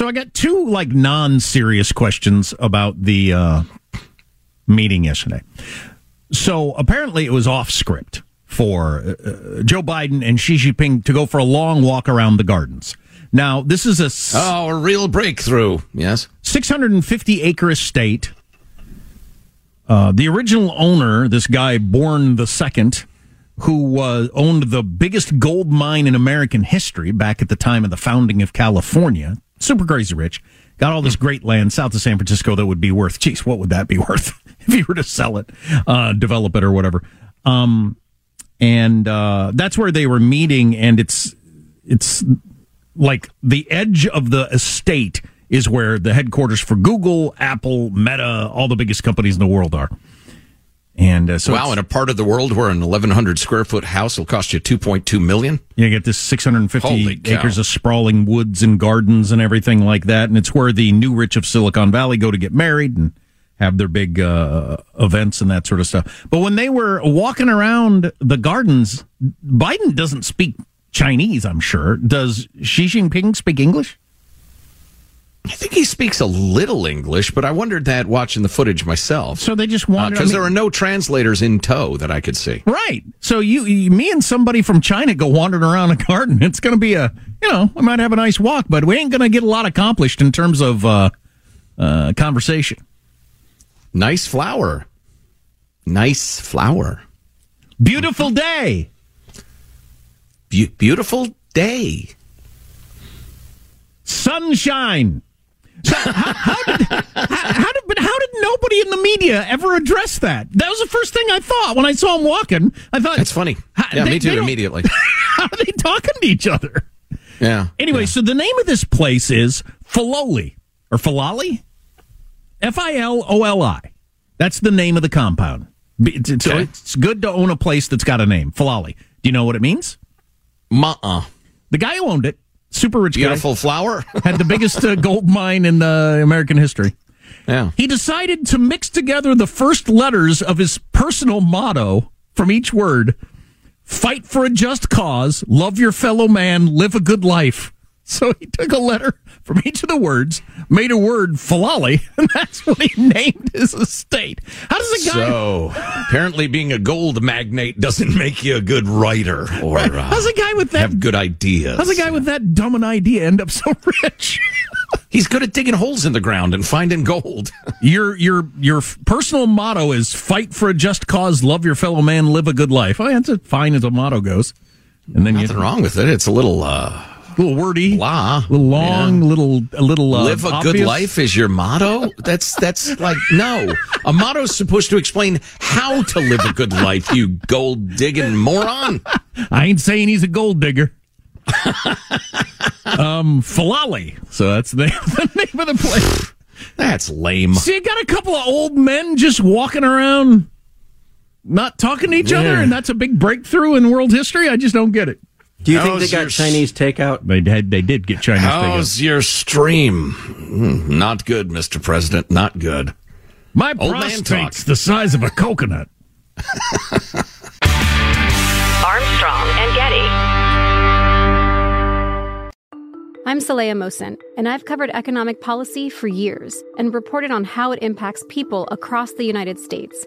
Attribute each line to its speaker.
Speaker 1: So I got two like non-serious questions about the uh, meeting yesterday. So apparently it was off script for uh, Joe Biden and Xi Jinping to go for a long walk around the gardens. Now this is a s-
Speaker 2: Oh, a real breakthrough. Yes.
Speaker 1: 650 acre estate. Uh, the original owner, this guy Bourn the Second, who uh, owned the biggest gold mine in American history back at the time of the founding of California, super crazy rich, got all this great land south of San Francisco that would be worth, geez, what would that be worth if you were to sell it, uh, develop it, or whatever? Um, and uh, that's where they were meeting, and it's it's like the edge of the estate is where the headquarters for Google, Apple, Meta, all the biggest companies in the world are. And uh, so
Speaker 2: wow, in a part of the world where an 1,100 square foot house will cost you 2.2 million.
Speaker 1: You get this 650 acres of sprawling woods and gardens and everything like that. And it's where the new rich of Silicon Valley go to get married and have their big uh, events and that sort of stuff. But when they were walking around the gardens, Biden doesn't speak Chinese, I'm sure. Does Xi Jinping speak English?
Speaker 2: I think he speaks a little English, but I wondered that watching the footage myself.
Speaker 1: So they just wanted
Speaker 2: Because
Speaker 1: I mean-
Speaker 2: there are no translators in tow that I could see.
Speaker 1: Right. So you, you, me and somebody from China go wandering around a garden. It's going to be a, you know, we might have a nice walk, but we ain't going to get a lot accomplished in terms of uh, uh, conversation.
Speaker 2: Nice flower. Nice flower.
Speaker 1: Beautiful day.
Speaker 2: Be- beautiful day.
Speaker 1: Sunshine. So how, how did, how, how did, but how did nobody in the media ever address that? That was the first thing I thought when I saw him walking. I thought
Speaker 2: That's funny. Yeah,
Speaker 1: they-
Speaker 2: me too, immediately.
Speaker 1: How are they talking to each other?
Speaker 2: Yeah.
Speaker 1: Anyway, so the name of this place is Filoli or Filali, F I L O L I. That's the name of the compound. It's, it's,
Speaker 2: Okay.
Speaker 1: it's good to own a place that's got a name, Filali. Do you know what it means?
Speaker 2: Uh-uh.
Speaker 1: The guy who owned it, super rich
Speaker 2: Beautiful flower.
Speaker 1: had the biggest uh, gold mine in uh, American history.
Speaker 2: yeah.
Speaker 1: He decided to mix together the first letters of his personal motto from each word fight for a just cause, love your fellow man, live a good life. So he took a letter from each of the words, made a word falali, and that's what he named his estate. How does a guy
Speaker 2: So, apparently being a gold magnate doesn't make you a good writer or uh,
Speaker 1: how's a guy with that
Speaker 2: have good ideas.
Speaker 1: how's a guy with that dumb an idea end up so rich?
Speaker 2: He's good at digging holes in the ground and finding gold.
Speaker 1: Your your your personal motto is fight for a just cause, love your fellow man, live a good life. Oh, that's as fine as a motto goes. And then
Speaker 2: Nothing
Speaker 1: you
Speaker 2: wrong with it. It's a little uh
Speaker 1: little wordy,
Speaker 2: blah.
Speaker 1: little long, little a little uh,
Speaker 2: Live a good life is your motto. That's that's like no. A motto is supposed to explain how to live a good life. You gold digging moron.
Speaker 1: I ain't saying he's a gold digger. um, Falali. So that's the, the name of the place.
Speaker 2: That's lame.
Speaker 1: See, you got a couple of old men just walking around, not talking to each other, and that's a big breakthrough in world history. I just don't get it.
Speaker 3: Do you think they got Chinese takeout?
Speaker 1: They had, they did get Chinese. takeout.
Speaker 2: How's your stream? Hmm, Not good, Mr. President. Not good.
Speaker 1: My
Speaker 2: Old man
Speaker 1: prostate's the size of a coconut.
Speaker 4: Armstrong and Getty.
Speaker 5: I'm Saleha Mohsin, and I've covered economic policy for years and reported on how it impacts people across the United States.